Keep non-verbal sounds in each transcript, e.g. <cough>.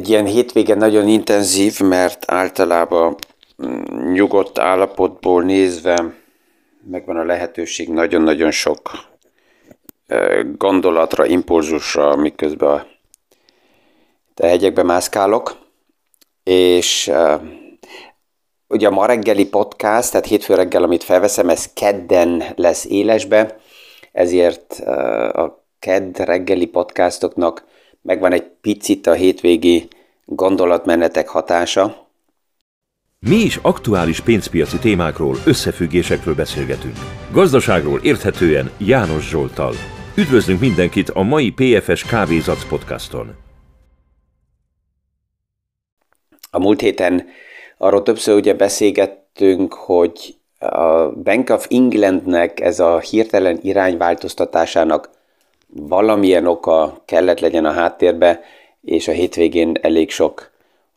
egy ilyen hétvége nagyon intenzív, mert általában mm, nyugodt állapotból nézve megvan a lehetőség nagyon-nagyon sok gondolatra, impulzusra, miközben a hegyekbe mászkálok, és ugye a ma reggeli podcast, tehát hétfő reggel, amit felveszem, ez kedden lesz élesbe, ezért a kedd reggeli podcastoknak megvan egy picit a hétvégi gondolatmenetek hatása. Mi is aktuális pénzpiaci témákról, összefüggésekről beszélgetünk. Gazdaságról érthetően János Zsoltal. Üdvözlünk mindenkit a mai PFS Kávézac podcaston. A múlt héten arról többször ugye beszélgettünk, hogy a Bank of Englandnek ez a hirtelen irányváltoztatásának valamilyen oka kellett legyen a háttérbe, és a hétvégén elég sok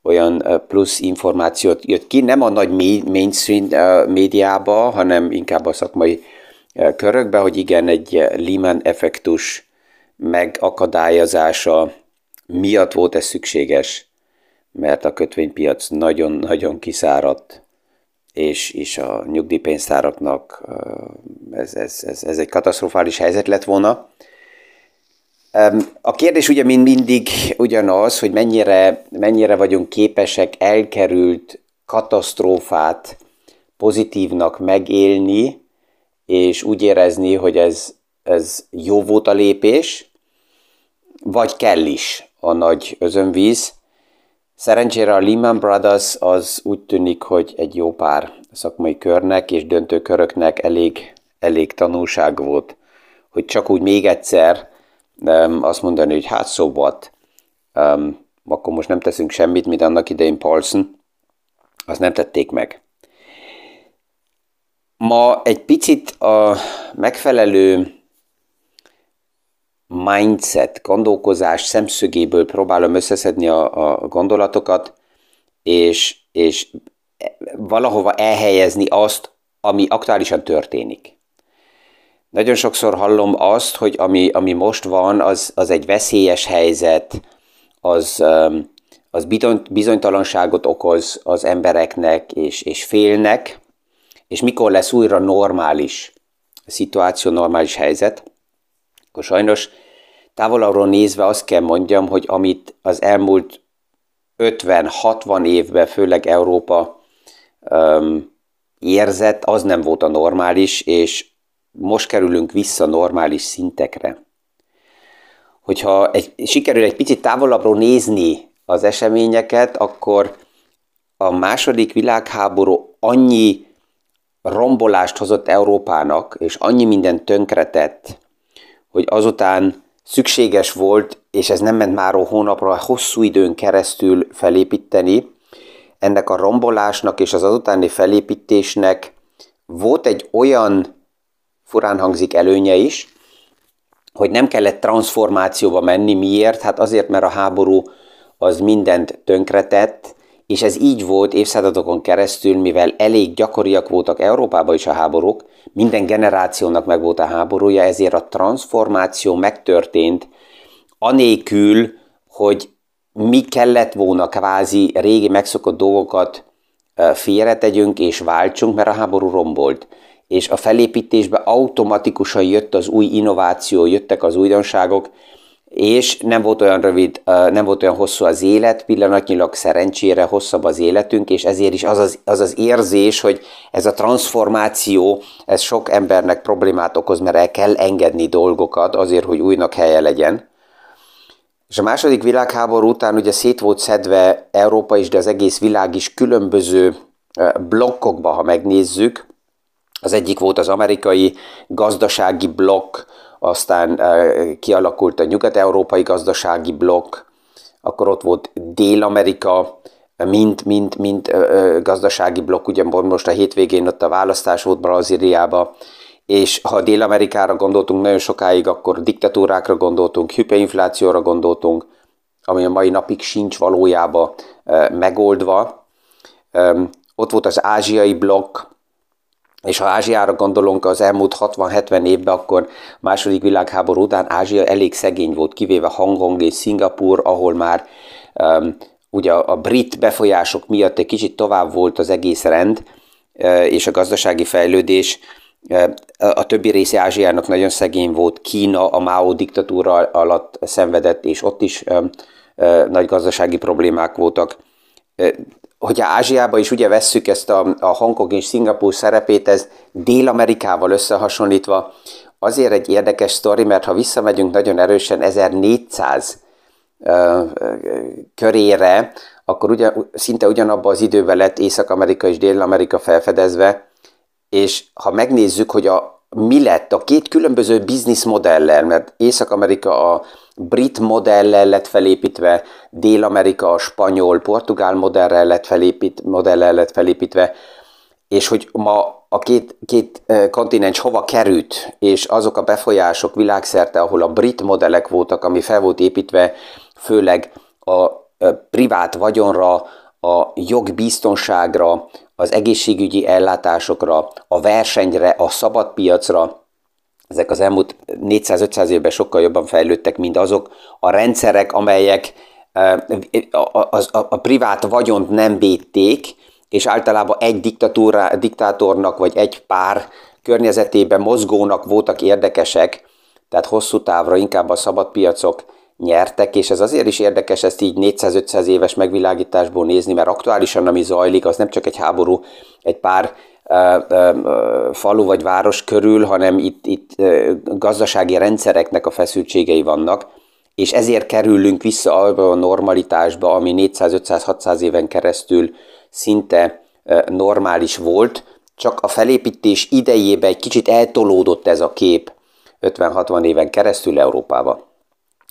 olyan plusz információt jött ki, nem a nagy mainstream médiába, hanem inkább a szakmai körökbe, hogy igen, egy Lehman effektus megakadályozása miatt volt ez szükséges, mert a kötvénypiac nagyon-nagyon kiszáradt, és, és a nyugdíjpénztáraknak ez, ez, ez, ez egy katasztrofális helyzet lett volna. A kérdés ugye mind mindig ugyanaz, hogy mennyire, mennyire vagyunk képesek elkerült katasztrófát pozitívnak megélni, és úgy érezni, hogy ez, ez jó volt a lépés, vagy kell is a nagy özönvíz. Szerencsére a Lehman Brothers az úgy tűnik, hogy egy jó pár szakmai körnek és döntőköröknek elég, elég tanulság volt, hogy csak úgy még egyszer um, azt mondani, hogy hát so what, um, akkor most nem teszünk semmit, mint annak idején Paulson, azt nem tették meg. Ma egy picit a megfelelő mindset, gondolkozás szemszögéből próbálom összeszedni a, a gondolatokat, és, és valahova elhelyezni azt, ami aktuálisan történik. Nagyon sokszor hallom azt, hogy ami, ami most van, az, az egy veszélyes helyzet, az, az bizonytalanságot okoz az embereknek, és, és félnek, és mikor lesz újra normális szituáció, normális helyzet, akkor sajnos távolabbról nézve azt kell mondjam, hogy amit az elmúlt 50-60 évben, főleg Európa um, érzett, az nem volt a normális, és most kerülünk vissza normális szintekre. Hogyha egy, sikerül egy picit távolabbról nézni az eseményeket, akkor a második világháború annyi rombolást hozott Európának, és annyi minden tönkretett, hogy azután szükséges volt, és ez nem ment már hónapra, hosszú időn keresztül felépíteni, ennek a rombolásnak és az azutáni felépítésnek volt egy olyan furán hangzik előnye is, hogy nem kellett transformációba menni. Miért? Hát azért, mert a háború az mindent tönkretett, és ez így volt évszázadokon keresztül, mivel elég gyakoriak voltak Európában is a háborúk, minden generációnak meg volt a háborúja, ezért a transformáció megtörtént, anélkül, hogy mi kellett volna kvázi régi megszokott dolgokat félretegyünk és váltsunk, mert a háború rombolt és a felépítésbe automatikusan jött az új innováció, jöttek az újdonságok, és nem volt olyan rövid, nem volt olyan hosszú az élet, pillanatnyilag szerencsére hosszabb az életünk, és ezért is az az, az az érzés, hogy ez a transformáció, ez sok embernek problémát okoz, mert el kell engedni dolgokat azért, hogy újnak helye legyen. És a második világháború után ugye szét volt szedve Európa is, de az egész világ is különböző blokkokba, ha megnézzük, az egyik volt az amerikai gazdasági blokk, aztán kialakult a nyugat-európai gazdasági blokk, akkor ott volt Dél-Amerika, mint, mint, mint gazdasági blokk, ugye most a hétvégén ott a választás volt Brazíliába, és ha Dél-Amerikára gondoltunk nagyon sokáig, akkor diktatúrákra gondoltunk, hiperinflációra gondoltunk, ami a mai napig sincs valójában megoldva. Ott volt az ázsiai blokk, és ha Ázsiára gondolunk az elmúlt 60-70 évben, akkor második világháború után Ázsia elég szegény volt, kivéve Hongkong és Szingapur, ahol már um, ugye a brit befolyások miatt egy kicsit tovább volt az egész rend, és a gazdasági fejlődés a többi része Ázsiának nagyon szegény volt, Kína a Mao diktatúra alatt szenvedett, és ott is nagy gazdasági problémák voltak. Hogyha Ázsiában is ugye vesszük ezt a, a Hongkong és Szingapúr szerepét, ez Dél-Amerikával összehasonlítva, azért egy érdekes sztori, mert ha visszamegyünk nagyon erősen 1400 körére, akkor ugye, szinte ugyanabban az időben lett Észak-Amerika és Dél-Amerika felfedezve, és ha megnézzük, hogy a, mi lett a két különböző bizniszmodellel, mert Észak-Amerika a brit modellel lett felépítve, Dél-Amerika spanyol, portugál modellel lett, felépít, modellel lett felépítve, és hogy ma a két, két kontinens hova került, és azok a befolyások világszerte, ahol a brit modellek voltak, ami fel volt építve főleg a privát vagyonra, a jogbiztonságra, az egészségügyi ellátásokra, a versenyre, a szabadpiacra, ezek az elmúlt 400-500 évben sokkal jobban fejlődtek, mint azok a rendszerek, amelyek a, a, a, a privát vagyont nem védték, és általában egy diktátornak vagy egy pár környezetében mozgónak voltak érdekesek, tehát hosszú távra inkább a szabadpiacok nyertek, és ez azért is érdekes ezt így 400-500 éves megvilágításból nézni, mert aktuálisan ami zajlik, az nem csak egy háború, egy pár falu vagy város körül, hanem itt, itt gazdasági rendszereknek a feszültségei vannak, és ezért kerülünk vissza abba a normalitásba, ami 400-500-600 éven keresztül szinte normális volt, csak a felépítés idejében egy kicsit eltolódott ez a kép 50-60 éven keresztül Európába.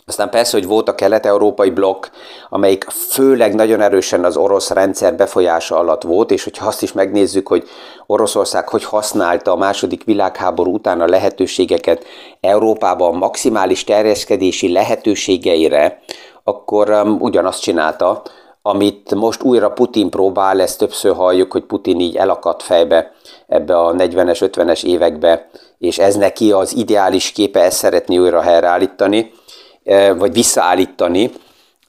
Aztán persze, hogy volt a kelet-európai blokk, amelyik főleg nagyon erősen az orosz rendszer befolyása alatt volt, és hogyha azt is megnézzük, hogy Oroszország hogy használta a második világháború után a lehetőségeket Európában maximális terjeszkedési lehetőségeire, akkor um, ugyanazt csinálta, amit most újra Putin próbál, ezt többször halljuk, hogy Putin így elakadt fejbe ebbe a 40-es, 50-es évekbe, és ez neki az ideális képe, ezt szeretné újra helyreállítani vagy visszaállítani,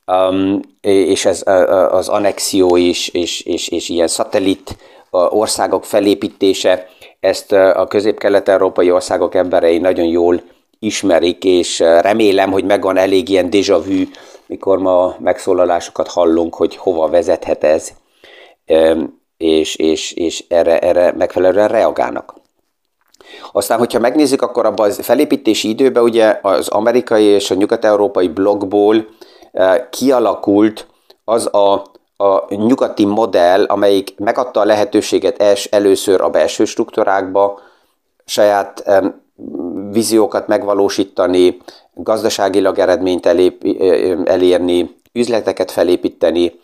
um, és ez az annexió is, és, és, és ilyen szatellit országok felépítése, ezt a közép-kelet-európai országok emberei nagyon jól ismerik, és remélem, hogy megvan elég ilyen déjà vu, mikor ma megszólalásokat hallunk, hogy hova vezethet ez, és, és, és erre, erre megfelelően reagálnak. Aztán, hogyha megnézzük, akkor abban a felépítési időben ugye az amerikai és a nyugat-európai blokkból eh, kialakult az a, a nyugati modell, amelyik megadta a lehetőséget els, először a belső struktúrákba, saját um, víziókat megvalósítani, gazdaságilag eredményt elép, eh, elérni, üzleteket felépíteni.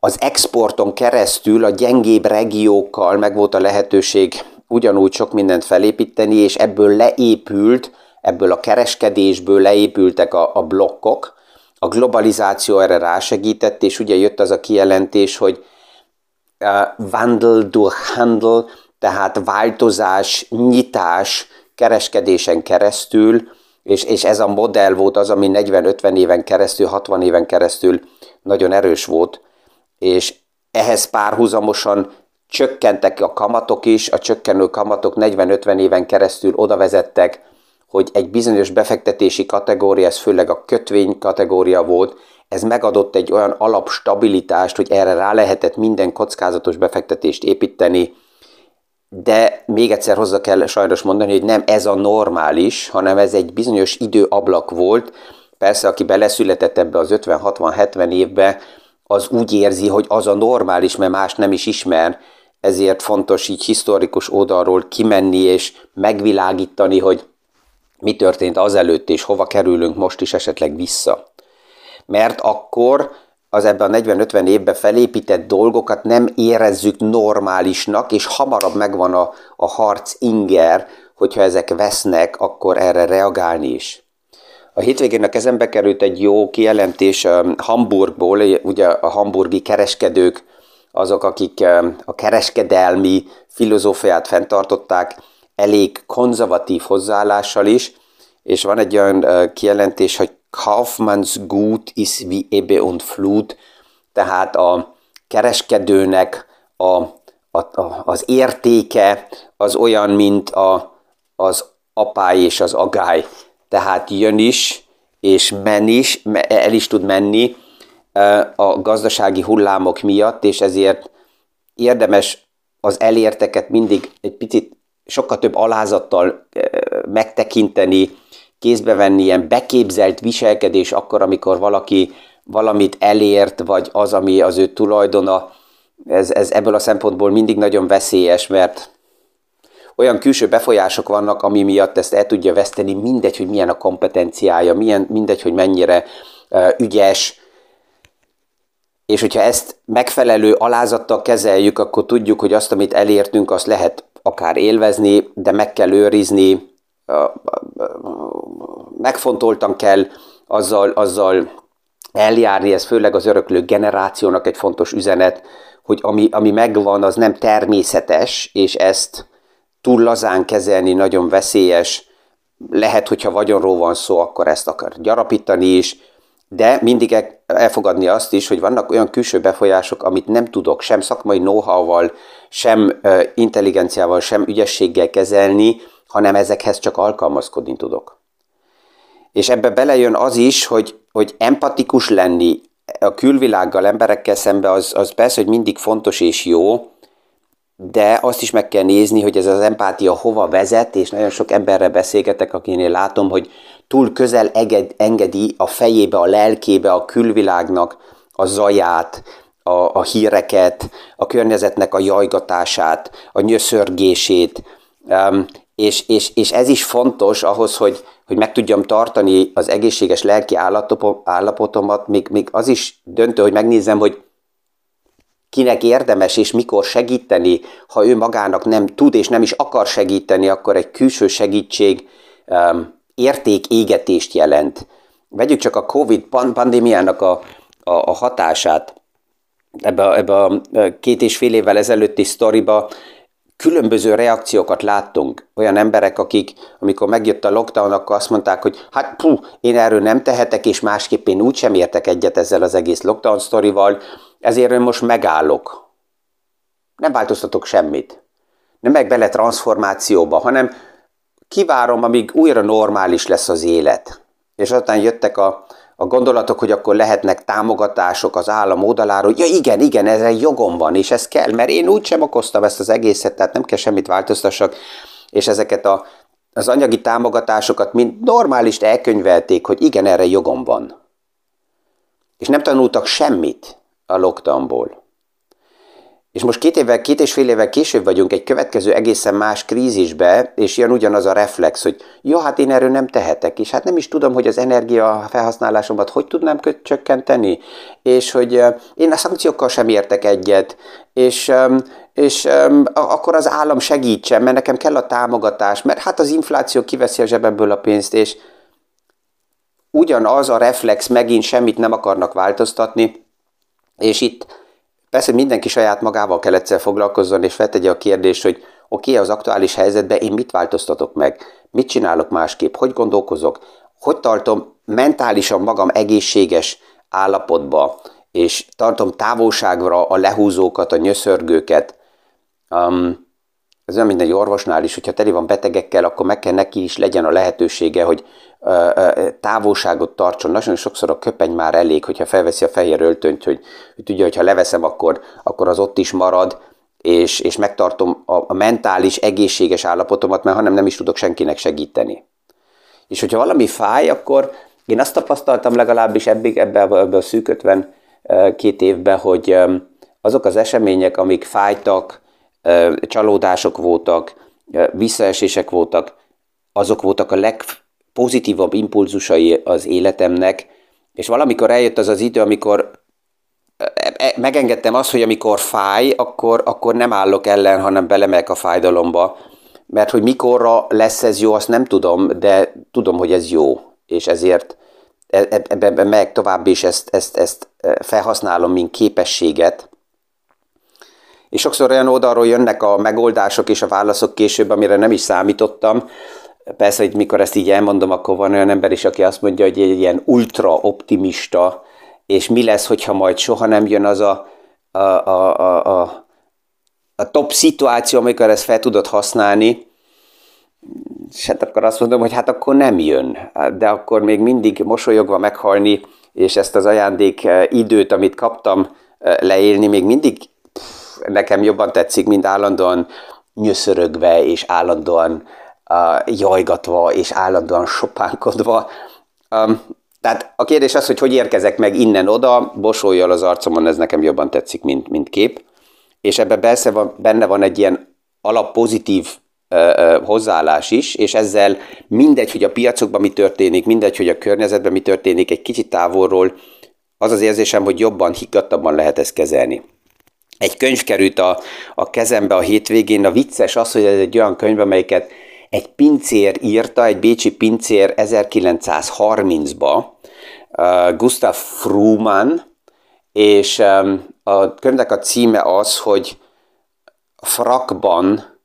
Az exporton keresztül a gyengébb regiókkal meg volt a lehetőség ugyanúgy sok mindent felépíteni, és ebből leépült, ebből a kereskedésből leépültek a, a blokkok, a globalizáció erre rásegített, és ugye jött az a kijelentés, hogy uh, Wandel durch Handel, tehát változás, nyitás, kereskedésen keresztül, és, és ez a modell volt az, ami 40-50 éven keresztül, 60 éven keresztül nagyon erős volt, és ehhez párhuzamosan csökkentek a kamatok is, a csökkenő kamatok 40-50 éven keresztül oda vezettek, hogy egy bizonyos befektetési kategória, ez főleg a kötvény kategória volt, ez megadott egy olyan alapstabilitást, hogy erre rá lehetett minden kockázatos befektetést építeni, de még egyszer hozzá kell sajnos mondani, hogy nem ez a normális, hanem ez egy bizonyos időablak volt. Persze, aki beleszületett ebbe az 50-60-70 évbe, az úgy érzi, hogy az a normális, mert más nem is ismer, ezért fontos így historikus oldalról kimenni és megvilágítani, hogy mi történt azelőtt, és hova kerülünk most is esetleg vissza. Mert akkor az ebben a 40-50 évben felépített dolgokat nem érezzük normálisnak, és hamarabb megvan a, a harc inger, hogyha ezek vesznek, akkor erre reagálni is. A hétvégén a kezembe került egy jó kijelentés Hamburgból, ugye a hamburgi kereskedők azok, akik a kereskedelmi filozófiát fenntartották, elég konzervatív hozzáállással is, és van egy olyan kijelentés, hogy Kaufmanns Gut ist wie Ebbe und Flut, tehát a kereskedőnek a, a, a, az értéke az olyan, mint a, az apály és az agály. Tehát jön is, és men is, el is tud menni a gazdasági hullámok miatt, és ezért érdemes az elérteket mindig egy picit sokkal több alázattal megtekinteni, kézbe venni ilyen beképzelt viselkedés akkor, amikor valaki valamit elért, vagy az, ami az ő tulajdona, ez, ez ebből a szempontból mindig nagyon veszélyes, mert olyan külső befolyások vannak, ami miatt ezt el tudja veszteni, mindegy, hogy milyen a kompetenciája, milyen, mindegy, hogy mennyire ügyes, és hogyha ezt megfelelő alázattal kezeljük, akkor tudjuk, hogy azt, amit elértünk, azt lehet akár élvezni, de meg kell őrizni, megfontoltan kell azzal, azzal eljárni, ez főleg az öröklő generációnak egy fontos üzenet, hogy ami, ami megvan, az nem természetes, és ezt túl lazán kezelni nagyon veszélyes. Lehet, hogyha vagyonról van szó, akkor ezt akar gyarapítani is, de mindig elfogadni azt is, hogy vannak olyan külső befolyások, amit nem tudok sem szakmai know-how-val, sem intelligenciával, sem ügyességgel kezelni, hanem ezekhez csak alkalmazkodni tudok. És ebbe belejön az is, hogy, hogy empatikus lenni a külvilággal, emberekkel szembe, az, az persze, hogy mindig fontos és jó, de azt is meg kell nézni, hogy ez az empátia hova vezet, és nagyon sok emberrel beszélgetek, akinél látom, hogy túl közel engedi a fejébe, a lelkébe, a külvilágnak a zaját, a, a híreket, a környezetnek a jajgatását, a nyöszörgését, um, és, és, és ez is fontos ahhoz, hogy, hogy meg tudjam tartani az egészséges lelki állapotomat, még, még az is döntő, hogy megnézem, hogy kinek érdemes és mikor segíteni, ha ő magának nem tud és nem is akar segíteni, akkor egy külső segítség um, értékégetést jelent. Vegyük csak a Covid pandémiának a, a, a hatását. Ebbe a, ebbe a két és fél évvel ezelőtti sztoriba különböző reakciókat láttunk. Olyan emberek, akik, amikor megjött a lockdown, akkor azt mondták, hogy hát puh, én erről nem tehetek, és másképp én úgysem értek egyet ezzel az egész lockdown sztorival, ezért én most megállok. Nem változtatok semmit. Nem meg bele transformációba, hanem kivárom, amíg újra normális lesz az élet. És aztán jöttek a, a gondolatok, hogy akkor lehetnek támogatások az állam oldaláról. Ja igen, igen, ezre jogom van, és ez kell, mert én úgy sem okoztam ezt az egészet, tehát nem kell semmit változtassak, és ezeket a, az anyagi támogatásokat mind normálist elkönyvelték, hogy igen, erre jogom van. És nem tanultak semmit a lockdownból. És most két évvel, két és fél évvel később vagyunk egy következő egészen más krízisbe, és jön ugyanaz a reflex, hogy jó, hát én erről nem tehetek, és hát nem is tudom, hogy az energia felhasználásomat hogy tudnám csökkenteni, és hogy én a szankciókkal sem értek egyet, és, és akkor az állam segítsen, mert nekem kell a támogatás, mert hát az infláció kiveszi a zsebemből a pénzt, és ugyanaz a reflex megint semmit nem akarnak változtatni, és itt Persze mindenki saját magával kell egyszer foglalkozzon, és feltegye a kérdést, hogy oké, okay, az aktuális helyzetben én mit változtatok meg, mit csinálok másképp, hogy gondolkozok, hogy tartom mentálisan magam egészséges állapotba, és tartom távolságra a lehúzókat, a nyöszörgőket. Um, ez olyan, mint egy orvosnál is, hogyha teli van betegekkel, akkor meg kell neki is legyen a lehetősége, hogy távolságot tartson. Nagyon sokszor a köpeny már elég, hogyha felveszi a fehér öltönyt, hogy, hogy tudja, hogy ha leveszem, akkor, akkor az ott is marad, és, és megtartom a, a mentális, egészséges állapotomat, mert hanem nem is tudok senkinek segíteni. És hogyha valami fáj, akkor én azt tapasztaltam legalábbis ebbig, ebbe, ebbe a szűk 50 két évben, hogy azok az események, amik fájtak, csalódások voltak, visszaesések voltak, azok voltak a legpozitívabb impulzusai az életemnek, és valamikor eljött az az idő, amikor e, e, megengedtem azt, hogy amikor fáj, akkor, akkor nem állok ellen, hanem belemegyek a fájdalomba, mert hogy mikorra lesz ez jó, azt nem tudom, de tudom, hogy ez jó, és ezért e, ebben meg tovább is ezt, ezt, ezt felhasználom, mint képességet, és sokszor olyan oldalról jönnek a megoldások és a válaszok később, amire nem is számítottam. Persze, hogy mikor ezt így elmondom, akkor van olyan ember is, aki azt mondja, hogy egy ilyen ultra optimista, és mi lesz, hogyha majd soha nem jön az a, a, a, a, a, a top szituáció, amikor ezt fel tudod használni, és hát akkor azt mondom, hogy hát akkor nem jön, de akkor még mindig mosolyogva meghalni, és ezt az ajándék időt, amit kaptam leélni, még mindig pff, nekem jobban tetszik, mint állandóan nyöszörögve, és állandóan uh, jajgatva, és állandóan sopánkodva. Um, tehát a kérdés az, hogy hogy érkezek meg innen-oda, bosolyjal az arcomon, ez nekem jobban tetszik, mint, mint kép. És ebben van, benne van egy ilyen alappozitív hozzáállás is, és ezzel mindegy, hogy a piacokban mi történik, mindegy, hogy a környezetben mi történik, egy kicsit távolról, az az érzésem, hogy jobban, higgadtabban lehet ezt kezelni. Egy könyv került a, a kezembe a hétvégén, a vicces az, hogy ez egy olyan könyv, amelyiket egy pincér írta, egy bécsi pincér 1930-ba, uh, Gustav Fruman, és um, a könyvnek a címe az, hogy frakban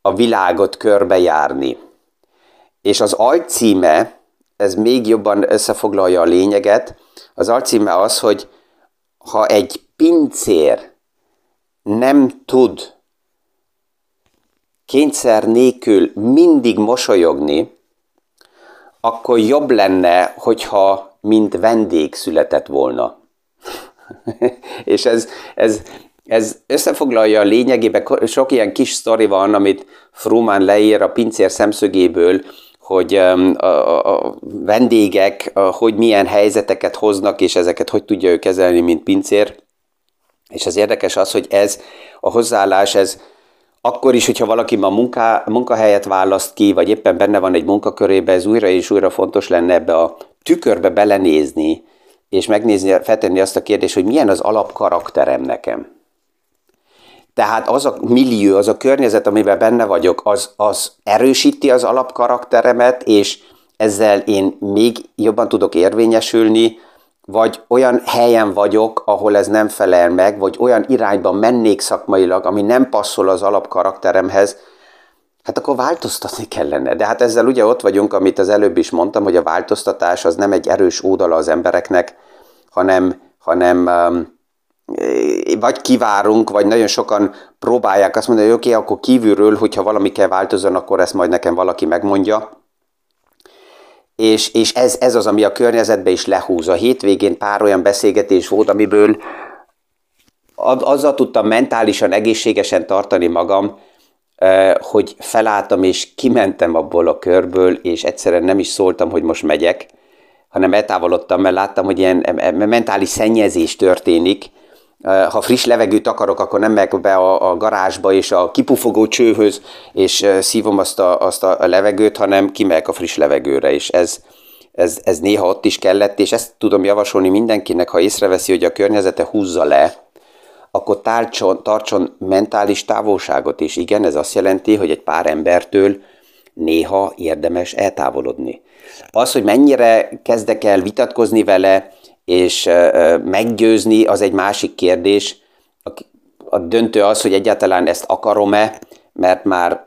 a világot körbejárni. És az alcíme, ez még jobban összefoglalja a lényeget, az alcíme az, hogy ha egy pincér nem tud kényszer nélkül mindig mosolyogni, akkor jobb lenne, hogyha mint vendég született volna. <laughs> és ez, ez, ez összefoglalja a lényegében, sok ilyen kis sztori van, amit Fruman leír a pincér szemszögéből, hogy a, vendégek hogy milyen helyzeteket hoznak, és ezeket hogy tudja ő kezelni, mint pincér. És az érdekes az, hogy ez a hozzáállás, ez akkor is, hogyha valaki ma munká, munkahelyet választ ki, vagy éppen benne van egy munkakörébe, ez újra és újra fontos lenne ebbe a tükörbe belenézni, és megnézni, feltenni azt a kérdést, hogy milyen az alapkarakterem nekem. Tehát az a millió, az a környezet, amiben benne vagyok, az, az erősíti az alapkarakteremet, és ezzel én még jobban tudok érvényesülni, vagy olyan helyen vagyok, ahol ez nem felel meg, vagy olyan irányba mennék szakmailag, ami nem passzol az alapkarakteremhez, hát akkor változtatni kellene. De hát ezzel ugye ott vagyunk, amit az előbb is mondtam, hogy a változtatás az nem egy erős ódala az embereknek, hanem, hanem um, vagy kivárunk, vagy nagyon sokan próbálják azt mondani, hogy oké, okay, akkor kívülről, hogyha valami kell változzon, akkor ezt majd nekem valaki megmondja. És, és ez, ez az, ami a környezetbe is lehúz. A hétvégén pár olyan beszélgetés volt, amiből azzal tudtam mentálisan, egészségesen tartani magam, hogy felálltam és kimentem abból a körből, és egyszerűen nem is szóltam, hogy most megyek, hanem eltávolodtam, mert láttam, hogy ilyen mentális szennyezés történik, ha friss levegőt akarok, akkor nem megyek be a, a garázsba és a kipufogó csőhöz, és szívom azt a, azt a levegőt, hanem kimegyek a friss levegőre, és ez, ez, ez néha ott is kellett, és ezt tudom javasolni mindenkinek, ha észreveszi, hogy a környezete húzza le, akkor tárcson, tartson mentális távolságot is. Igen, ez azt jelenti, hogy egy pár embertől néha érdemes eltávolodni. Az, hogy mennyire kezdek el vitatkozni vele, és meggyőzni az egy másik kérdés. A döntő az, hogy egyáltalán ezt akarom-e, mert már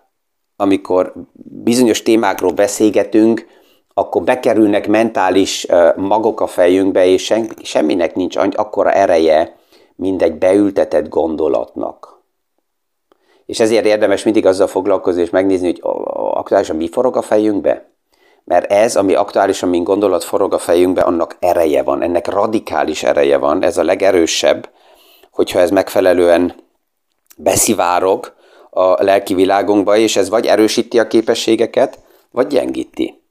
amikor bizonyos témákról beszélgetünk, akkor bekerülnek mentális magok a fejünkbe, és semminek nincs akkora ereje, mint egy beültetett gondolatnak. És ezért érdemes mindig azzal foglalkozni, és megnézni, hogy aktuálisan mi forog a fejünkbe mert ez, ami aktuálisan, mint gondolat forog a fejünkbe, annak ereje van, ennek radikális ereje van, ez a legerősebb, hogyha ez megfelelően beszivárog a lelki világunkba, és ez vagy erősíti a képességeket, vagy gyengíti.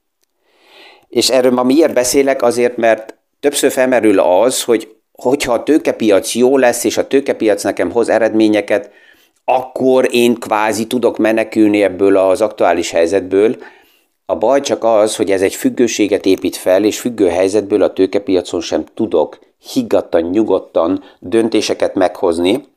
És erről ma miért beszélek? Azért, mert többször felmerül az, hogy hogyha a tőkepiac jó lesz, és a tőkepiac nekem hoz eredményeket, akkor én kvázi tudok menekülni ebből az aktuális helyzetből, a baj csak az, hogy ez egy függőséget épít fel, és függő helyzetből a tőkepiacon sem tudok higgadtan, nyugodtan döntéseket meghozni,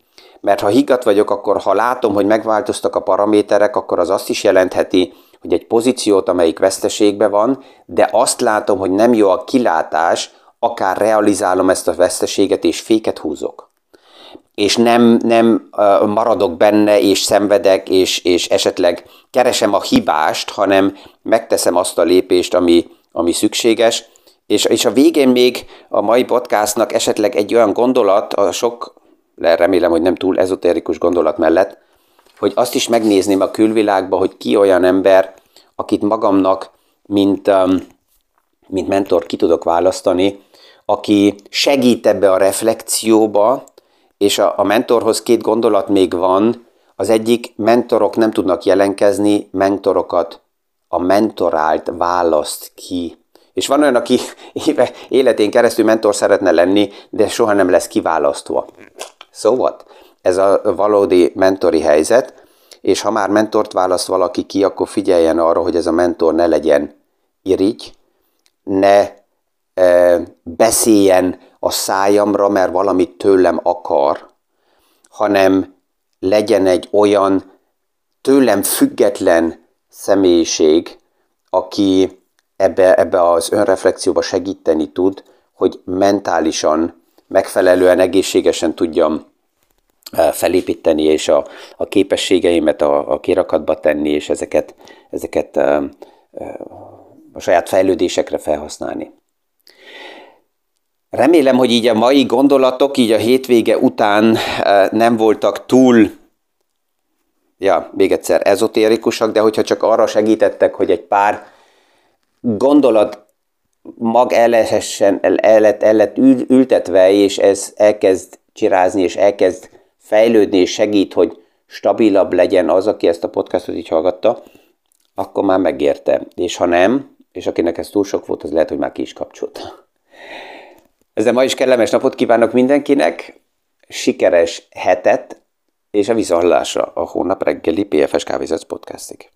mert ha higgadt vagyok, akkor ha látom, hogy megváltoztak a paraméterek, akkor az azt is jelentheti, hogy egy pozíciót, amelyik veszteségbe van, de azt látom, hogy nem jó a kilátás, akár realizálom ezt a veszteséget, és féket húzok és nem, nem maradok benne, és szenvedek, és, és esetleg keresem a hibást, hanem megteszem azt a lépést, ami, ami szükséges, És, és a végén még a mai podcastnak esetleg egy olyan gondolat, a sok, remélem, hogy nem túl ezotérikus gondolat mellett, hogy azt is megnézném a külvilágba, hogy ki olyan ember, akit magamnak, mint, mint mentor ki tudok választani, aki segít ebbe a reflexióba, és a, a mentorhoz két gondolat még van. Az egyik, mentorok nem tudnak jelenkezni, mentorokat a mentorált választ ki. És van olyan, aki <laughs> éve, életén keresztül mentor szeretne lenni, de soha nem lesz kiválasztva. What? Ez a valódi mentori helyzet, és ha már mentort választ valaki ki, akkor figyeljen arra, hogy ez a mentor ne legyen irigy, ne e, beszéljen a szájamra, mert valamit tőlem akar, hanem legyen egy olyan tőlem független személyiség, aki ebbe, ebbe az önreflexióba segíteni tud, hogy mentálisan megfelelően, egészségesen tudjam eh, felépíteni, és a, a képességeimet a, a kirakatba tenni, és ezeket, ezeket eh, eh, a saját fejlődésekre felhasználni. Remélem, hogy így a mai gondolatok így a hétvége után nem voltak túl, ja, még egyszer ezotérikusak, de hogyha csak arra segítettek, hogy egy pár gondolat mag el lehessen, el lett, el lett ültetve, és ez elkezd csirázni, és elkezd fejlődni, és segít, hogy stabilabb legyen az, aki ezt a podcastot így hallgatta, akkor már megérte. És ha nem, és akinek ez túl sok volt, az lehet, hogy már ki is kapcsolta. Ezzel ma is kellemes napot kívánok mindenkinek, sikeres hetet, és a visszahallásra a hónap reggeli PFS Kávézat podcastig.